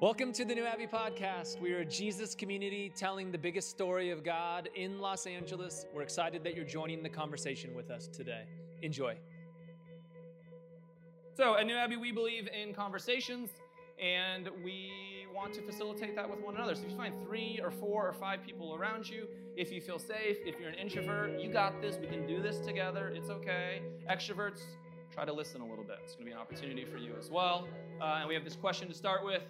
Welcome to the New Abbey Podcast. We are a Jesus community telling the biggest story of God in Los Angeles. We're excited that you're joining the conversation with us today. Enjoy. So, at New Abbey, we believe in conversations and we want to facilitate that with one another. So, if you find three or four or five people around you, if you feel safe, if you're an introvert, you got this. We can do this together. It's okay. Extroverts, try to listen a little bit. It's going to be an opportunity for you as well. Uh, and we have this question to start with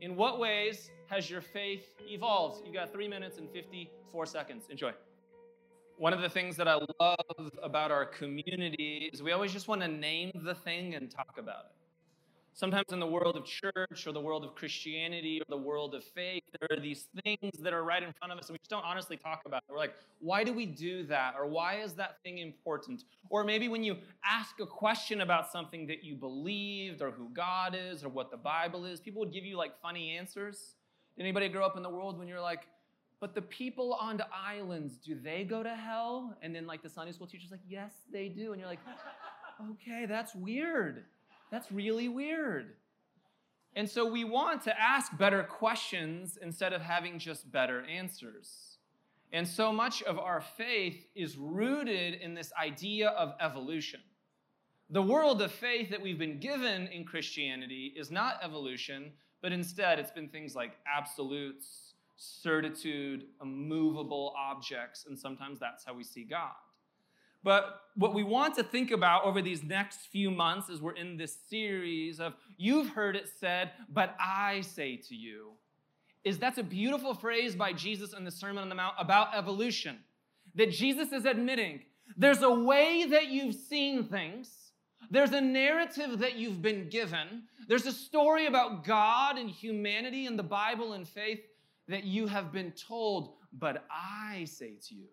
In what ways has your faith evolved? You got three minutes and 54 seconds. Enjoy. One of the things that I love about our community is we always just want to name the thing and talk about it. Sometimes in the world of church or the world of Christianity or the world of faith, there are these things that are right in front of us and we just don't honestly talk about it. We're like, why do we do that? Or why is that thing important? Or maybe when you ask a question about something that you believed or who God is or what the Bible is, people would give you like funny answers. Did anybody grow up in the world when you're like, but the people on the islands, do they go to hell? And then like the Sunday school teacher's like, yes, they do. And you're like, okay, that's weird. That's really weird. And so we want to ask better questions instead of having just better answers. And so much of our faith is rooted in this idea of evolution. The world of faith that we've been given in Christianity is not evolution, but instead it's been things like absolutes, certitude, immovable objects, and sometimes that's how we see God. But what we want to think about over these next few months as we're in this series of you've heard it said, but I say to you, is that's a beautiful phrase by Jesus in the Sermon on the Mount about evolution. That Jesus is admitting there's a way that you've seen things, there's a narrative that you've been given, there's a story about God and humanity and the Bible and faith that you have been told, but I say to you,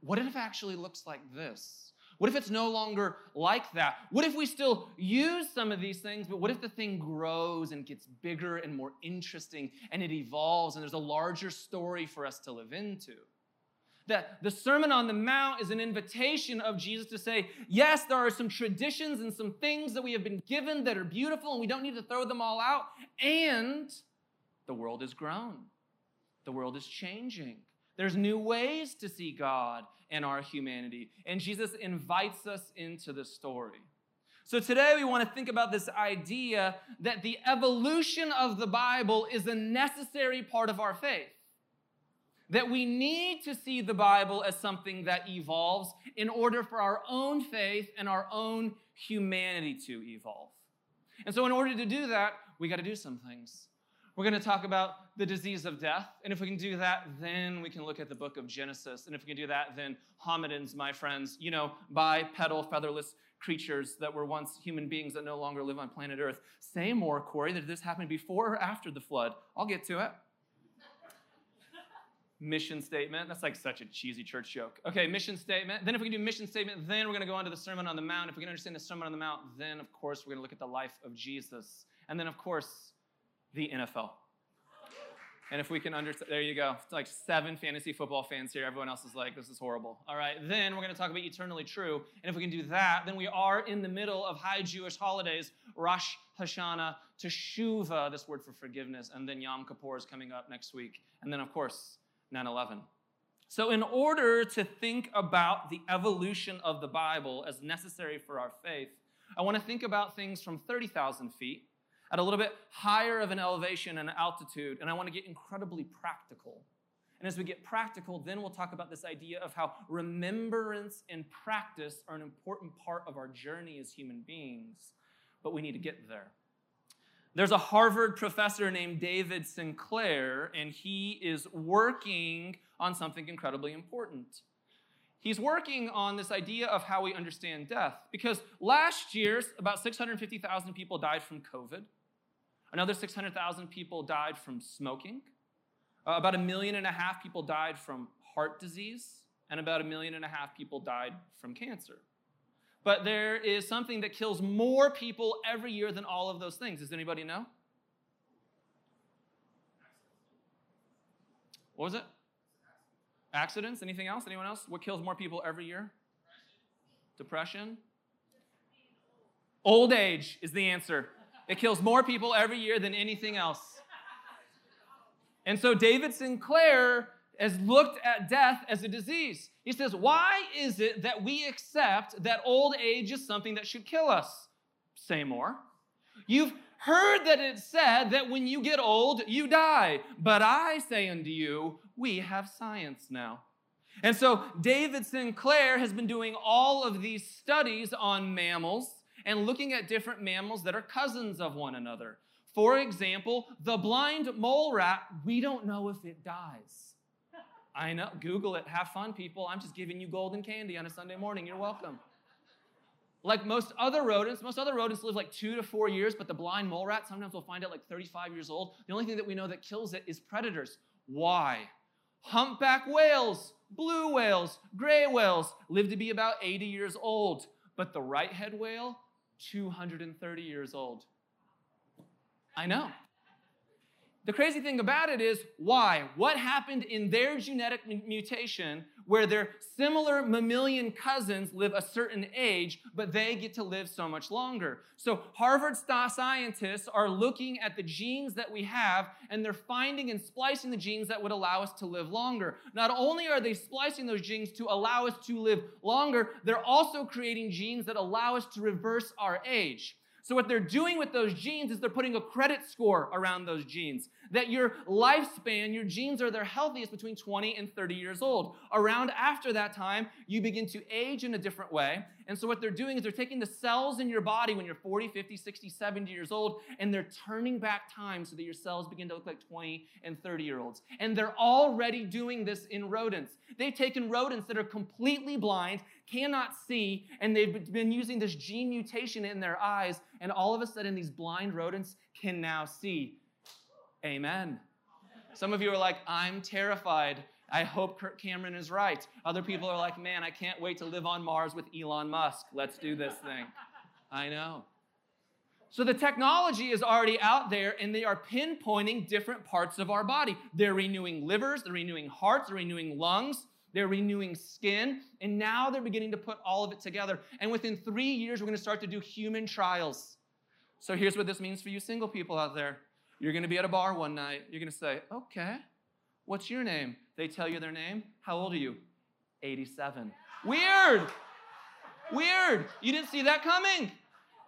what if it actually looks like this? What if it's no longer like that? What if we still use some of these things, but what if the thing grows and gets bigger and more interesting and it evolves and there's a larger story for us to live into? That the Sermon on the Mount is an invitation of Jesus to say, yes, there are some traditions and some things that we have been given that are beautiful and we don't need to throw them all out. And the world has grown, the world is changing. There's new ways to see God and our humanity. And Jesus invites us into the story. So today we want to think about this idea that the evolution of the Bible is a necessary part of our faith. That we need to see the Bible as something that evolves in order for our own faith and our own humanity to evolve. And so, in order to do that, we got to do some things. We're going to talk about the disease of death. And if we can do that, then we can look at the book of Genesis. And if we can do that, then hominins, my friends, you know, bipedal, featherless creatures that were once human beings that no longer live on planet Earth. Say more, Corey, that this happened before or after the flood. I'll get to it. mission statement. That's like such a cheesy church joke. Okay, mission statement. Then, if we can do mission statement, then we're going to go on to the Sermon on the Mount. If we can understand the Sermon on the Mount, then, of course, we're going to look at the life of Jesus. And then, of course, the NFL. And if we can understand, there you go. It's like seven fantasy football fans here. Everyone else is like, this is horrible. All right, then we're going to talk about eternally true. And if we can do that, then we are in the middle of high Jewish holidays Rosh Hashanah, Teshuvah, this word for forgiveness, and then Yom Kippur is coming up next week. And then, of course, 9 11. So, in order to think about the evolution of the Bible as necessary for our faith, I want to think about things from 30,000 feet at a little bit higher of an elevation and altitude, and I want to get incredibly practical. And as we get practical, then we'll talk about this idea of how remembrance and practice are an important part of our journey as human beings, but we need to get there. There's a Harvard professor named David Sinclair, and he is working on something incredibly important. He's working on this idea of how we understand death because last year, about 650,000 people died from COVID. Another 600,000 people died from smoking. Uh, about a million and a half people died from heart disease. And about a million and a half people died from cancer. But there is something that kills more people every year than all of those things. Does anybody know? What was it? Accidents? Anything else? Anyone else? What kills more people every year? Depression? Old age is the answer. It kills more people every year than anything else. And so David Sinclair has looked at death as a disease. He says, Why is it that we accept that old age is something that should kill us? Say more. You've heard that it said that when you get old, you die. But I say unto you, we have science now. And so David Sinclair has been doing all of these studies on mammals and looking at different mammals that are cousins of one another. For example, the blind mole rat, we don't know if it dies. I know, Google it, have fun, people. I'm just giving you golden candy on a Sunday morning. You're welcome. Like most other rodents, most other rodents live like two to four years, but the blind mole rat, sometimes we'll find it like 35 years old. The only thing that we know that kills it is predators. Why? Humpback whales, blue whales, gray whales live to be about 80 years old, but the right head whale, 230 years old. I know. The crazy thing about it is why? What happened in their genetic mutation where their similar mammalian cousins live a certain age, but they get to live so much longer? So, Harvard scientists are looking at the genes that we have and they're finding and splicing the genes that would allow us to live longer. Not only are they splicing those genes to allow us to live longer, they're also creating genes that allow us to reverse our age. So, what they're doing with those genes is they're putting a credit score around those genes. That your lifespan, your genes are their healthiest between 20 and 30 years old. Around after that time, you begin to age in a different way. And so, what they're doing is they're taking the cells in your body when you're 40, 50, 60, 70 years old, and they're turning back time so that your cells begin to look like 20 and 30 year olds. And they're already doing this in rodents. They've taken rodents that are completely blind, cannot see, and they've been using this gene mutation in their eyes, and all of a sudden, these blind rodents can now see. Amen. Some of you are like, I'm terrified I hope Kirk Cameron is right. Other people are like, man, I can't wait to live on Mars with Elon Musk. Let's do this thing. I know. So the technology is already out there and they are pinpointing different parts of our body. They're renewing livers, they're renewing hearts, they're renewing lungs, they're renewing skin, and now they're beginning to put all of it together. And within three years, we're going to start to do human trials. So here's what this means for you single people out there. You're going to be at a bar one night. You're going to say, okay, what's your name? They tell you their name. How old are you? 87. Weird. Weird. You didn't see that coming.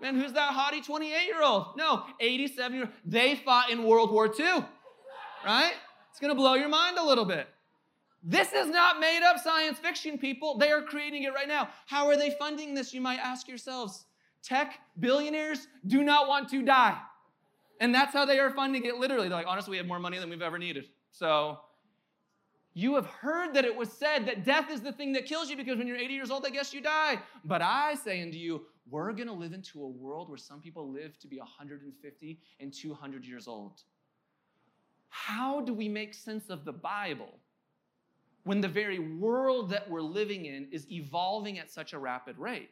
Man, who's that hottie 28 year old? No, 87 year old. They fought in World War II, right? It's gonna blow your mind a little bit. This is not made up science fiction, people. They are creating it right now. How are they funding this? You might ask yourselves. Tech billionaires do not want to die. And that's how they are funding it literally. They're like, honestly, we have more money than we've ever needed. So you have heard that it was said that death is the thing that kills you because when you're 80 years old, I guess you die. But I say unto you, we're going to live into a world where some people live to be 150 and 200 years old. How do we make sense of the Bible when the very world that we're living in is evolving at such a rapid rate?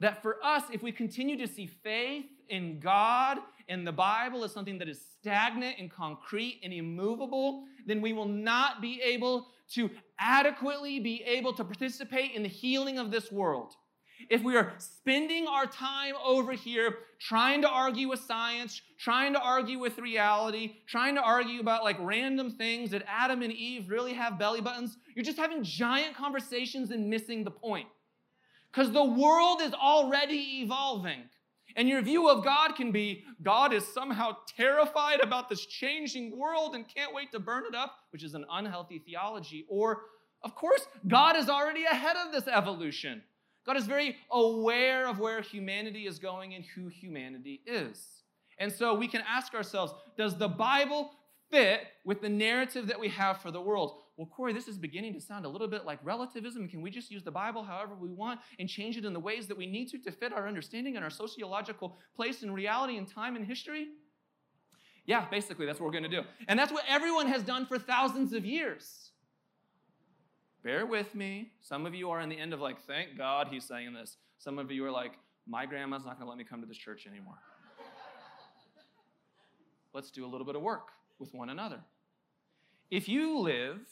That for us, if we continue to see faith in God and the Bible is something that is stagnant and concrete and immovable, then we will not be able to adequately be able to participate in the healing of this world. If we are spending our time over here trying to argue with science, trying to argue with reality, trying to argue about like random things that Adam and Eve really have belly buttons, you're just having giant conversations and missing the point. Because the world is already evolving. And your view of God can be God is somehow terrified about this changing world and can't wait to burn it up, which is an unhealthy theology. Or, of course, God is already ahead of this evolution. God is very aware of where humanity is going and who humanity is. And so we can ask ourselves Does the Bible fit with the narrative that we have for the world? Well, Corey, this is beginning to sound a little bit like relativism. Can we just use the Bible however we want and change it in the ways that we need to to fit our understanding and our sociological place in reality and time and history? Yeah, basically, that's what we're going to do. And that's what everyone has done for thousands of years. Bear with me. Some of you are in the end of like, thank God he's saying this. Some of you are like, my grandma's not going to let me come to this church anymore. Let's do a little bit of work with one another. If you lived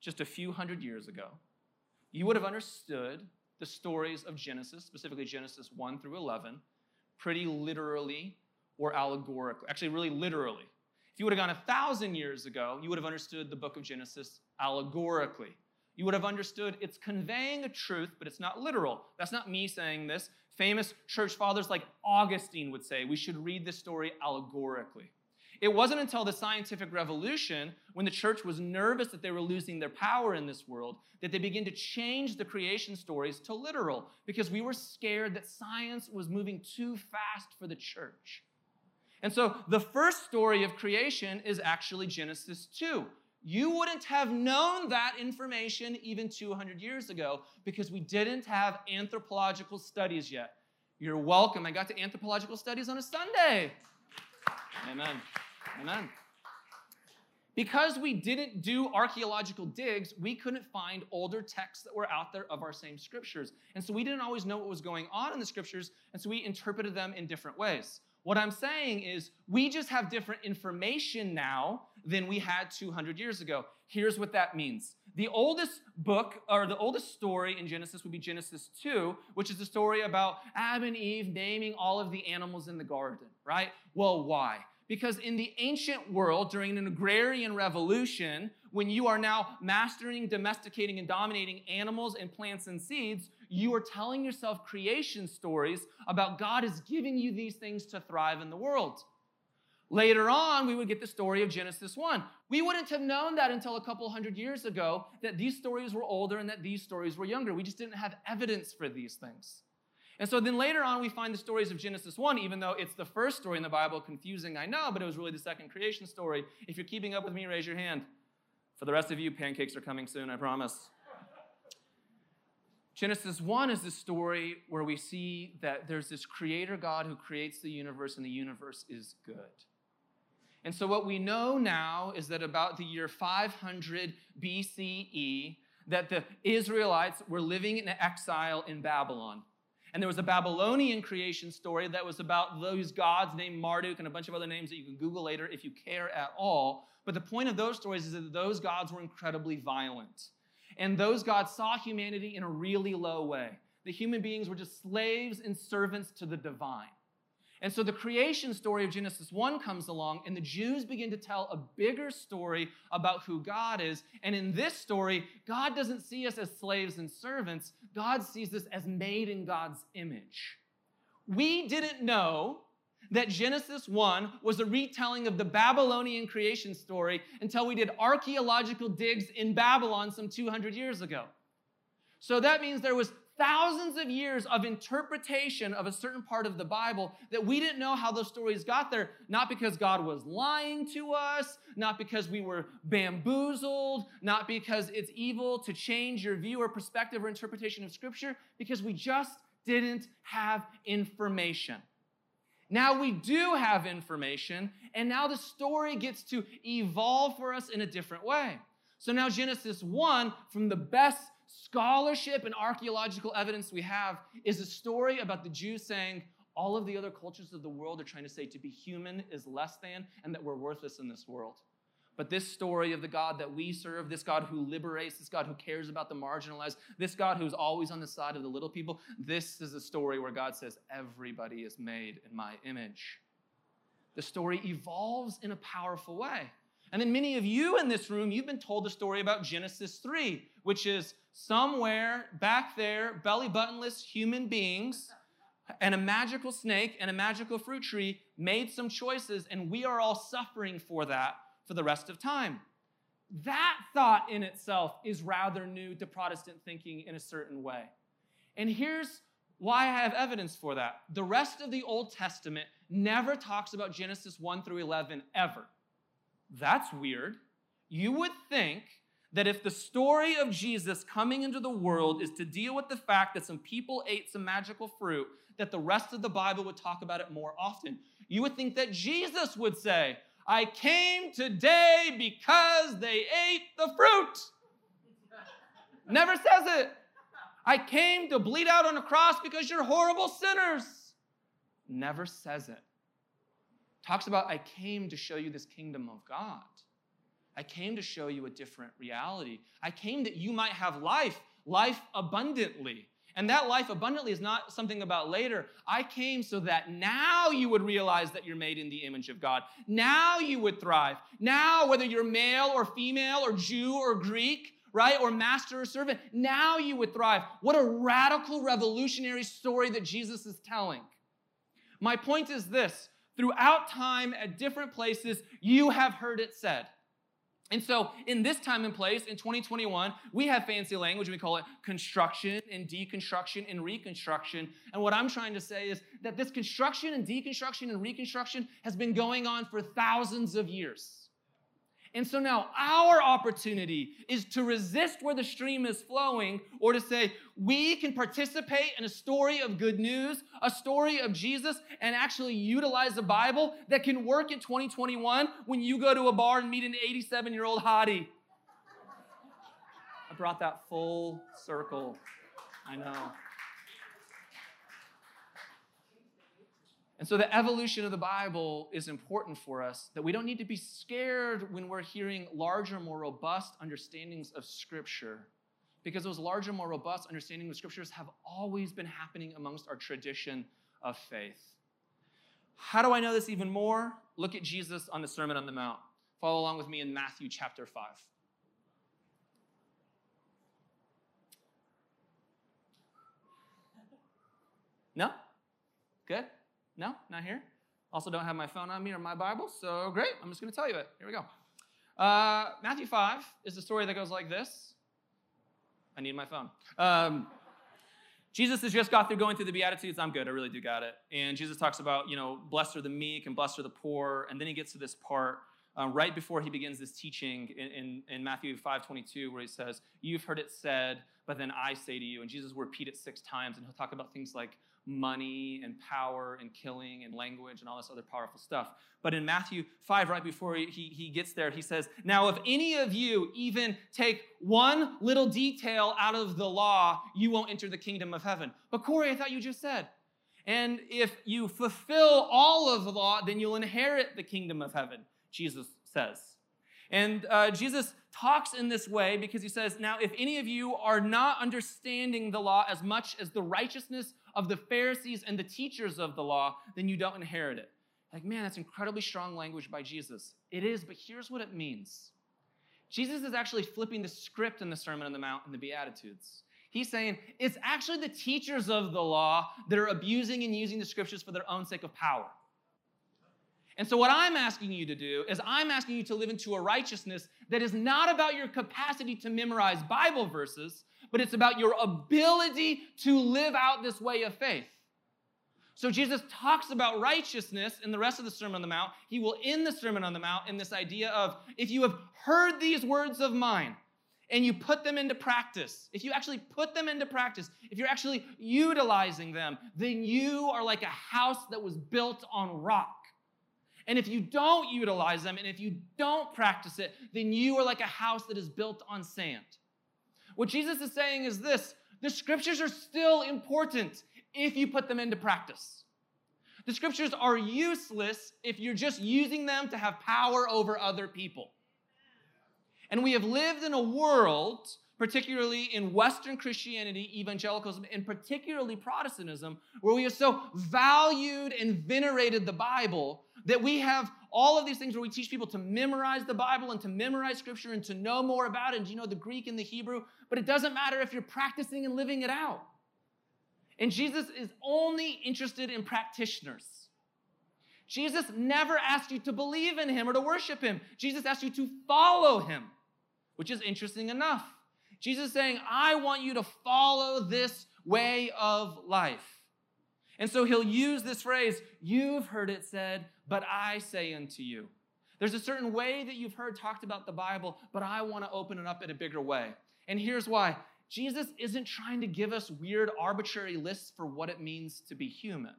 just a few hundred years ago, you would have understood the stories of Genesis, specifically Genesis 1 through 11, pretty literally or allegorically. Actually, really literally. If you would have gone a thousand years ago, you would have understood the book of Genesis allegorically. You would have understood it's conveying a truth, but it's not literal. That's not me saying this. Famous church fathers like Augustine would say we should read this story allegorically. It wasn't until the scientific revolution, when the church was nervous that they were losing their power in this world, that they began to change the creation stories to literal because we were scared that science was moving too fast for the church. And so the first story of creation is actually Genesis 2. You wouldn't have known that information even 200 years ago because we didn't have anthropological studies yet. You're welcome. I got to anthropological studies on a Sunday. Amen. Amen. Because we didn't do archaeological digs, we couldn't find older texts that were out there of our same scriptures. And so we didn't always know what was going on in the scriptures, and so we interpreted them in different ways. What I'm saying is, we just have different information now than we had 200 years ago. Here's what that means. The oldest book, or the oldest story in Genesis would be Genesis 2, which is the story about Adam and Eve naming all of the animals in the garden, right? Well, why? Because in the ancient world, during an agrarian revolution, when you are now mastering, domesticating, and dominating animals and plants and seeds, you are telling yourself creation stories about God is giving you these things to thrive in the world. Later on, we would get the story of Genesis 1. We wouldn't have known that until a couple hundred years ago that these stories were older and that these stories were younger. We just didn't have evidence for these things. And so then later on, we find the stories of Genesis 1, even though it's the first story in the Bible, confusing, I know, but it was really the second creation story. If you're keeping up with me, raise your hand. For the rest of you, pancakes are coming soon, I promise. Genesis 1 is the story where we see that there's this creator God who creates the universe, and the universe is good. And so, what we know now is that about the year 500 BCE, that the Israelites were living in exile in Babylon. And there was a Babylonian creation story that was about those gods named Marduk and a bunch of other names that you can Google later if you care at all. But the point of those stories is that those gods were incredibly violent. And those gods saw humanity in a really low way. The human beings were just slaves and servants to the divine. And so the creation story of Genesis 1 comes along, and the Jews begin to tell a bigger story about who God is. And in this story, God doesn't see us as slaves and servants, God sees us as made in God's image. We didn't know that Genesis 1 was a retelling of the Babylonian creation story until we did archaeological digs in Babylon some 200 years ago. So that means there was thousands of years of interpretation of a certain part of the Bible that we didn't know how those stories got there, not because God was lying to us, not because we were bamboozled, not because it's evil to change your view or perspective or interpretation of Scripture, because we just didn't have information. Now we do have information, and now the story gets to evolve for us in a different way. So now Genesis 1, from the best scholarship and archaeological evidence we have is a story about the Jews saying, all of the other cultures of the world are trying to say to be human is less than and that we're worthless in this world. But this story of the God that we serve, this God who liberates, this God who cares about the marginalized, this God who's always on the side of the little people, this is a story where God says, Everybody is made in my image. The story evolves in a powerful way. And then many of you in this room, you've been told the story about Genesis 3, which is somewhere back there, belly buttonless human beings and a magical snake and a magical fruit tree made some choices, and we are all suffering for that for the rest of time. That thought in itself is rather new to Protestant thinking in a certain way. And here's why I have evidence for that. The rest of the Old Testament never talks about Genesis 1 through 11 ever. That's weird. You would think that if the story of Jesus coming into the world is to deal with the fact that some people ate some magical fruit, that the rest of the Bible would talk about it more often. You would think that Jesus would say, I came today because they ate the fruit. Never says it. I came to bleed out on a cross because you're horrible sinners. Never says it. Talks about, I came to show you this kingdom of God. I came to show you a different reality. I came that you might have life, life abundantly. And that life abundantly is not something about later. I came so that now you would realize that you're made in the image of God. Now you would thrive. Now, whether you're male or female or Jew or Greek, right, or master or servant, now you would thrive. What a radical, revolutionary story that Jesus is telling. My point is this throughout time at different places, you have heard it said. And so, in this time and place, in 2021, we have fancy language. We call it construction and deconstruction and reconstruction. And what I'm trying to say is that this construction and deconstruction and reconstruction has been going on for thousands of years. And so now our opportunity is to resist where the stream is flowing or to say, we can participate in a story of good news, a story of Jesus, and actually utilize the Bible that can work in 2021 when you go to a bar and meet an 87 year old hottie. I brought that full circle. I know. And so the evolution of the Bible is important for us that we don't need to be scared when we're hearing larger, more robust understandings of Scripture, because those larger, more robust understandings of Scriptures have always been happening amongst our tradition of faith. How do I know this even more? Look at Jesus on the Sermon on the Mount. Follow along with me in Matthew chapter 5. No? Good? No, not here. Also, don't have my phone on me or my Bible, so great. I'm just going to tell you it. Here we go. Uh, Matthew 5 is the story that goes like this. I need my phone. Um, Jesus has just got through going through the Beatitudes. I'm good. I really do got it. And Jesus talks about, you know, blessed are the meek and blessed are the poor. And then he gets to this part um, right before he begins this teaching in, in, in Matthew 5 22, where he says, You've heard it said, but then I say to you. And Jesus will repeat it six times. And he'll talk about things like money and power and killing and language and all this other powerful stuff. But in Matthew 5, right before he, he gets there, he says, Now, if any of you even take one little detail out of the law, you won't enter the kingdom of heaven. But Corey, I thought you just said, and if you fulfill all of the law, then you'll inherit the kingdom of heaven, Jesus says. And uh, Jesus talks in this way because he says, Now, if any of you are not understanding the law as much as the righteousness of the Pharisees and the teachers of the law, then you don't inherit it. Like, man, that's incredibly strong language by Jesus. It is, but here's what it means Jesus is actually flipping the script in the Sermon on the Mount and the Beatitudes. He's saying it's actually the teachers of the law that are abusing and using the scriptures for their own sake of power. And so, what I'm asking you to do is, I'm asking you to live into a righteousness that is not about your capacity to memorize Bible verses, but it's about your ability to live out this way of faith. So Jesus talks about righteousness in the rest of the Sermon on the Mount. He will end the Sermon on the Mount in this idea of if you have heard these words of mine and you put them into practice, if you actually put them into practice, if you're actually utilizing them, then you are like a house that was built on rock. And if you don't utilize them and if you don't practice it, then you are like a house that is built on sand. What Jesus is saying is this the scriptures are still important if you put them into practice. The scriptures are useless if you're just using them to have power over other people. And we have lived in a world, particularly in Western Christianity, evangelicalism, and particularly Protestantism, where we have so valued and venerated the Bible that we have all of these things where we teach people to memorize the Bible and to memorize scripture and to know more about it and you know the Greek and the Hebrew, but it doesn't matter if you're practicing and living it out. And Jesus is only interested in practitioners. Jesus never asked you to believe in him or to worship him. Jesus asked you to follow him, which is interesting enough. Jesus is saying, I want you to follow this way of life. And so he'll use this phrase, You've heard it said, but I say unto you. There's a certain way that you've heard talked about the Bible, but I want to open it up in a bigger way. And here's why Jesus isn't trying to give us weird, arbitrary lists for what it means to be human.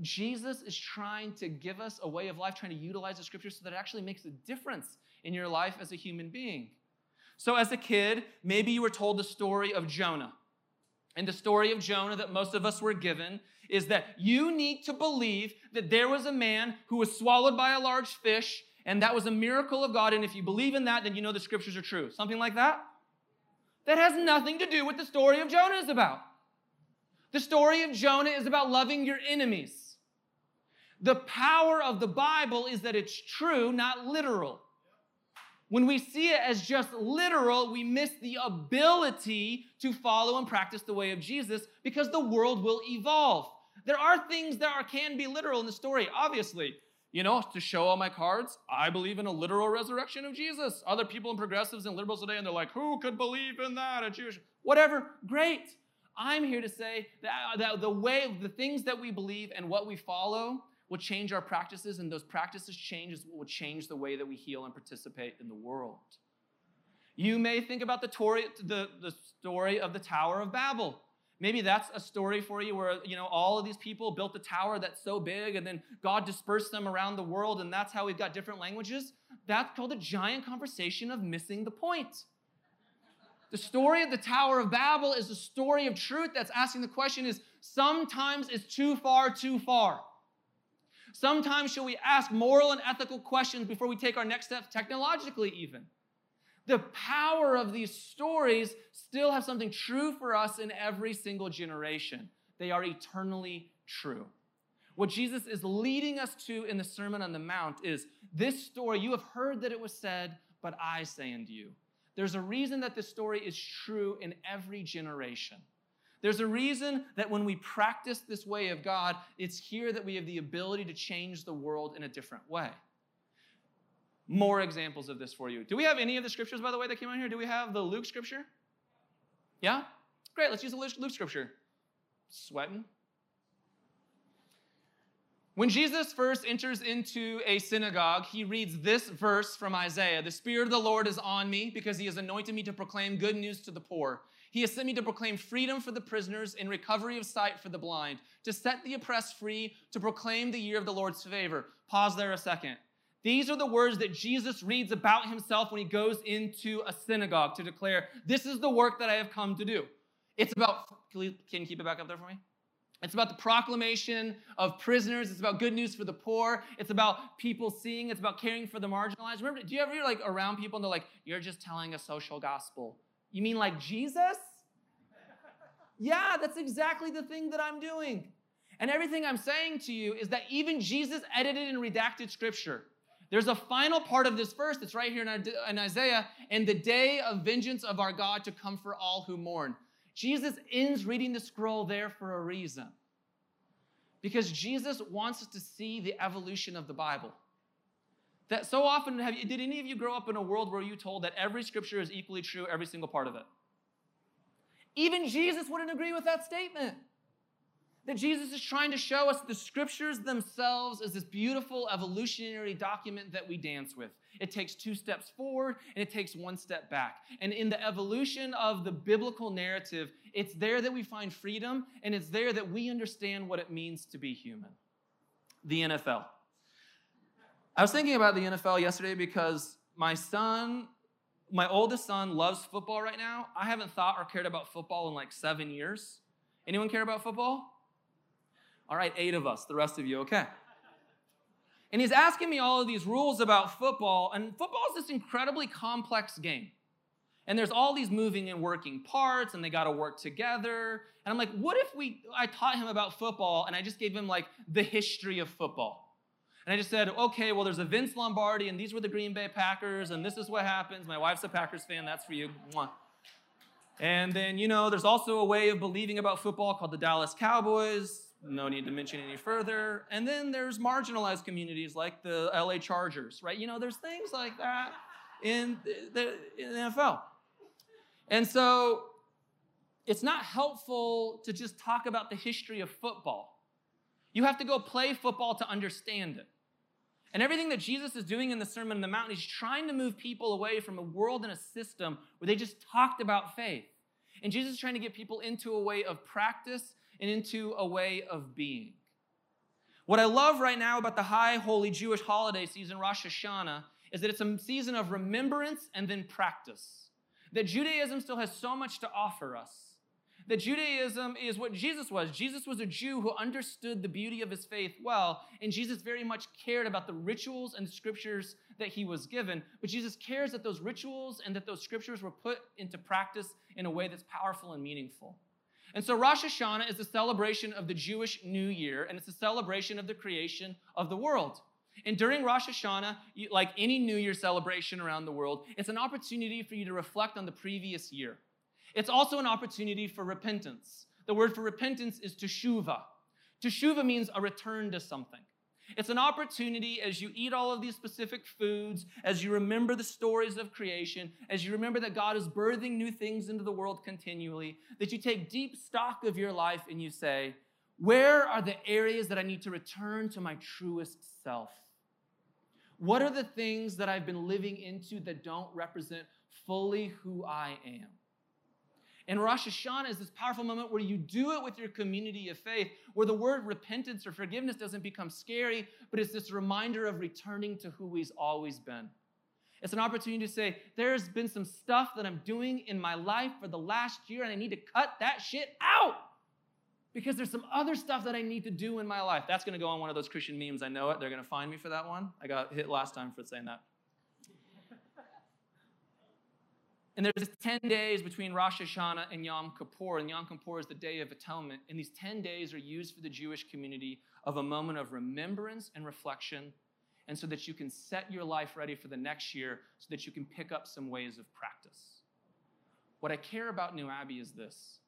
Jesus is trying to give us a way of life, trying to utilize the scriptures so that it actually makes a difference in your life as a human being. So, as a kid, maybe you were told the story of Jonah. And the story of Jonah that most of us were given is that you need to believe that there was a man who was swallowed by a large fish, and that was a miracle of God. And if you believe in that, then you know the scriptures are true. Something like that? that has nothing to do with the story of Jonah is about. The story of Jonah is about loving your enemies. The power of the Bible is that it's true, not literal. When we see it as just literal, we miss the ability to follow and practice the way of Jesus because the world will evolve. There are things that are, can be literal in the story, obviously. You know, to show all my cards, I believe in a literal resurrection of Jesus. Other people and progressives and liberals today, and they're like, who could believe in that? A Jewish, whatever, great. I'm here to say that, uh, that the way, the things that we believe and what we follow will change our practices, and those practices changes will change the way that we heal and participate in the world. You may think about the, story, the, the story of the Tower of Babel. Maybe that's a story for you where, you know, all of these people built a tower that's so big and then God dispersed them around the world and that's how we've got different languages. That's called a giant conversation of missing the point. The story of the Tower of Babel is a story of truth that's asking the question is sometimes it's too far too far. Sometimes shall we ask moral and ethical questions before we take our next step technologically even. The power of these stories still have something true for us in every single generation. They are eternally true. What Jesus is leading us to in the Sermon on the Mount is this story, you have heard that it was said, but I say unto you. There's a reason that this story is true in every generation. There's a reason that when we practice this way of God, it's here that we have the ability to change the world in a different way. More examples of this for you. Do we have any of the scriptures, by the way, that came on here? Do we have the Luke scripture? Yeah? Great, let's use the Luke scripture. Sweating. When Jesus first enters into a synagogue, he reads this verse from Isaiah The Spirit of the Lord is on me because he has anointed me to proclaim good news to the poor. He has sent me to proclaim freedom for the prisoners and recovery of sight for the blind, to set the oppressed free, to proclaim the year of the Lord's favor. Pause there a second. These are the words that Jesus reads about himself when he goes into a synagogue to declare, This is the work that I have come to do. It's about, can you, keep it back up there for me? It's about the proclamation of prisoners. It's about good news for the poor. It's about people seeing. It's about caring for the marginalized. Remember, do you ever like around people and they're like, "You're just telling a social gospel"? You mean like Jesus? yeah, that's exactly the thing that I'm doing. And everything I'm saying to you is that even Jesus edited and redacted scripture. There's a final part of this verse that's right here in Isaiah, and the day of vengeance of our God to come for all who mourn. Jesus ends reading the scroll there for a reason. Because Jesus wants us to see the evolution of the Bible. That so often, have you, did any of you grow up in a world where you told that every scripture is equally true, every single part of it? Even Jesus wouldn't agree with that statement. That Jesus is trying to show us the scriptures themselves as this beautiful evolutionary document that we dance with. It takes two steps forward and it takes one step back. And in the evolution of the biblical narrative, it's there that we find freedom and it's there that we understand what it means to be human. The NFL. I was thinking about the NFL yesterday because my son, my oldest son, loves football right now. I haven't thought or cared about football in like seven years. Anyone care about football? All right, eight of us. The rest of you, okay. And he's asking me all of these rules about football, and football is this incredibly complex game. And there's all these moving and working parts, and they got to work together. And I'm like, what if we? I taught him about football, and I just gave him like the history of football. And I just said, okay, well, there's a Vince Lombardi, and these were the Green Bay Packers, and this is what happens. My wife's a Packers fan, that's for you. Mwah. And then, you know, there's also a way of believing about football called the Dallas Cowboys. No need to mention any further. And then there's marginalized communities like the LA Chargers, right? You know, there's things like that in the, in the NFL. And so it's not helpful to just talk about the history of football. You have to go play football to understand it. And everything that Jesus is doing in the Sermon on the Mount, he's trying to move people away from a world and a system where they just talked about faith. And Jesus is trying to get people into a way of practice and into a way of being. What I love right now about the high holy Jewish holiday season, Rosh Hashanah, is that it's a season of remembrance and then practice. That Judaism still has so much to offer us that Judaism is what Jesus was. Jesus was a Jew who understood the beauty of his faith well, and Jesus very much cared about the rituals and scriptures that he was given. But Jesus cares that those rituals and that those scriptures were put into practice in a way that's powerful and meaningful. And so Rosh Hashanah is a celebration of the Jewish New Year, and it's a celebration of the creation of the world. And during Rosh Hashanah, like any New Year celebration around the world, it's an opportunity for you to reflect on the previous year. It's also an opportunity for repentance. The word for repentance is teshuva. Teshuva means a return to something. It's an opportunity as you eat all of these specific foods, as you remember the stories of creation, as you remember that God is birthing new things into the world continually, that you take deep stock of your life and you say, Where are the areas that I need to return to my truest self? What are the things that I've been living into that don't represent fully who I am? And Rosh Hashanah is this powerful moment where you do it with your community of faith, where the word repentance or forgiveness doesn't become scary, but it's this reminder of returning to who He's always been. It's an opportunity to say, there's been some stuff that I'm doing in my life for the last year, and I need to cut that shit out because there's some other stuff that I need to do in my life. That's going to go on one of those Christian memes. I know it. They're going to find me for that one. I got hit last time for saying that. And there's 10 days between Rosh Hashanah and Yom Kippur, and Yom Kippur is the Day of Atonement. And these 10 days are used for the Jewish community of a moment of remembrance and reflection, and so that you can set your life ready for the next year, so that you can pick up some ways of practice. What I care about New Abbey is this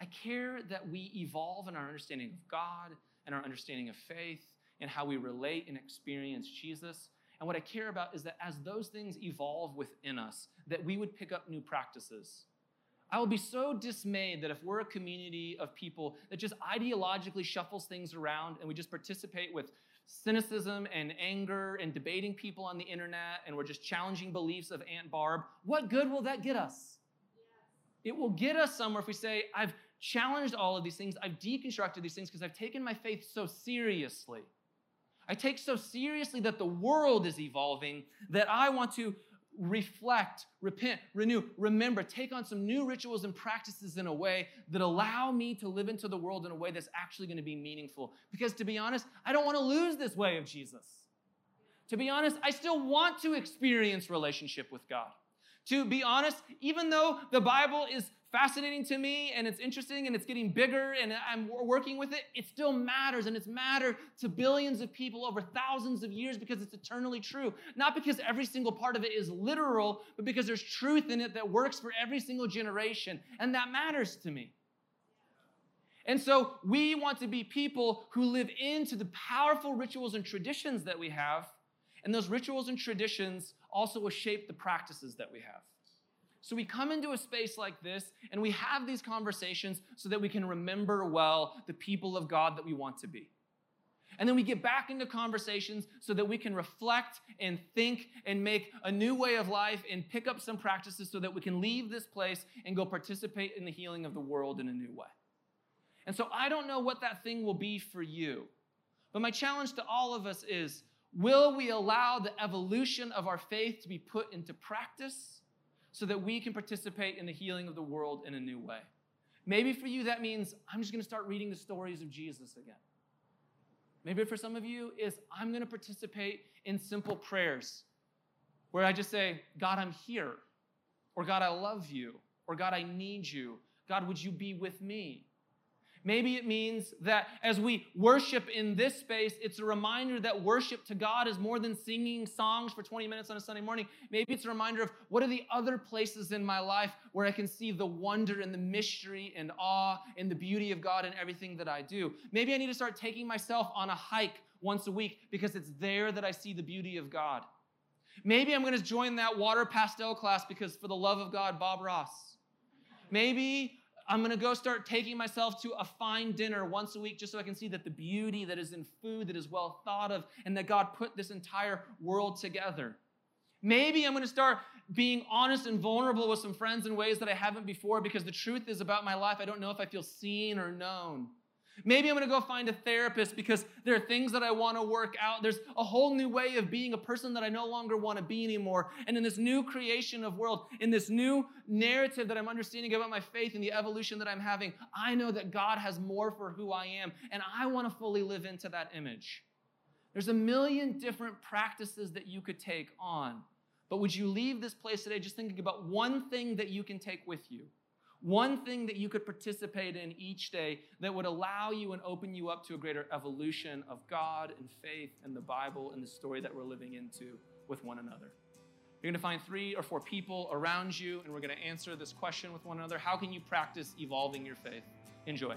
I care that we evolve in our understanding of God and our understanding of faith and how we relate and experience Jesus and what I care about is that as those things evolve within us, that we would pick up new practices. I will be so dismayed that if we're a community of people that just ideologically shuffles things around and we just participate with cynicism and anger and debating people on the internet and we're just challenging beliefs of Aunt Barb, what good will that get us? It will get us somewhere if we say, I've challenged all of these things, I've deconstructed these things because I've taken my faith so seriously. I take so seriously that the world is evolving that I want to reflect, repent, renew, remember, take on some new rituals and practices in a way that allow me to live into the world in a way that's actually going to be meaningful. Because to be honest, I don't want to lose this way of Jesus. To be honest, I still want to experience relationship with God. To be honest, even though the Bible is fascinating to me and it's interesting and it's getting bigger and I'm working with it, it still matters and it's mattered to billions of people over thousands of years because it's eternally true. Not because every single part of it is literal, but because there's truth in it that works for every single generation. And that matters to me. And so we want to be people who live into the powerful rituals and traditions that we have. And those rituals and traditions also will shape the practices that we have. So we come into a space like this and we have these conversations so that we can remember well the people of God that we want to be. And then we get back into conversations so that we can reflect and think and make a new way of life and pick up some practices so that we can leave this place and go participate in the healing of the world in a new way. And so I don't know what that thing will be for you. But my challenge to all of us is will we allow the evolution of our faith to be put into practice? So that we can participate in the healing of the world in a new way. Maybe for you, that means I'm just going to start reading the stories of Jesus again. Maybe for some of you, is I'm going to participate in simple prayers where I just say, God, I'm here, or God, I love you, or God, I need you. God, would you be with me? Maybe it means that as we worship in this space, it's a reminder that worship to God is more than singing songs for 20 minutes on a Sunday morning. Maybe it's a reminder of what are the other places in my life where I can see the wonder and the mystery and awe and the beauty of God in everything that I do. Maybe I need to start taking myself on a hike once a week because it's there that I see the beauty of God. Maybe I'm going to join that water pastel class because for the love of God, Bob Ross. Maybe I'm going to go start taking myself to a fine dinner once a week just so I can see that the beauty that is in food that is well thought of and that God put this entire world together. Maybe I'm going to start being honest and vulnerable with some friends in ways that I haven't before because the truth is about my life. I don't know if I feel seen or known. Maybe I'm going to go find a therapist because there are things that I want to work out. There's a whole new way of being a person that I no longer want to be anymore. And in this new creation of world, in this new narrative that I'm understanding about my faith and the evolution that I'm having, I know that God has more for who I am, and I want to fully live into that image. There's a million different practices that you could take on. But would you leave this place today just thinking about one thing that you can take with you? One thing that you could participate in each day that would allow you and open you up to a greater evolution of God and faith and the Bible and the story that we're living into with one another. You're going to find three or four people around you, and we're going to answer this question with one another. How can you practice evolving your faith? Enjoy.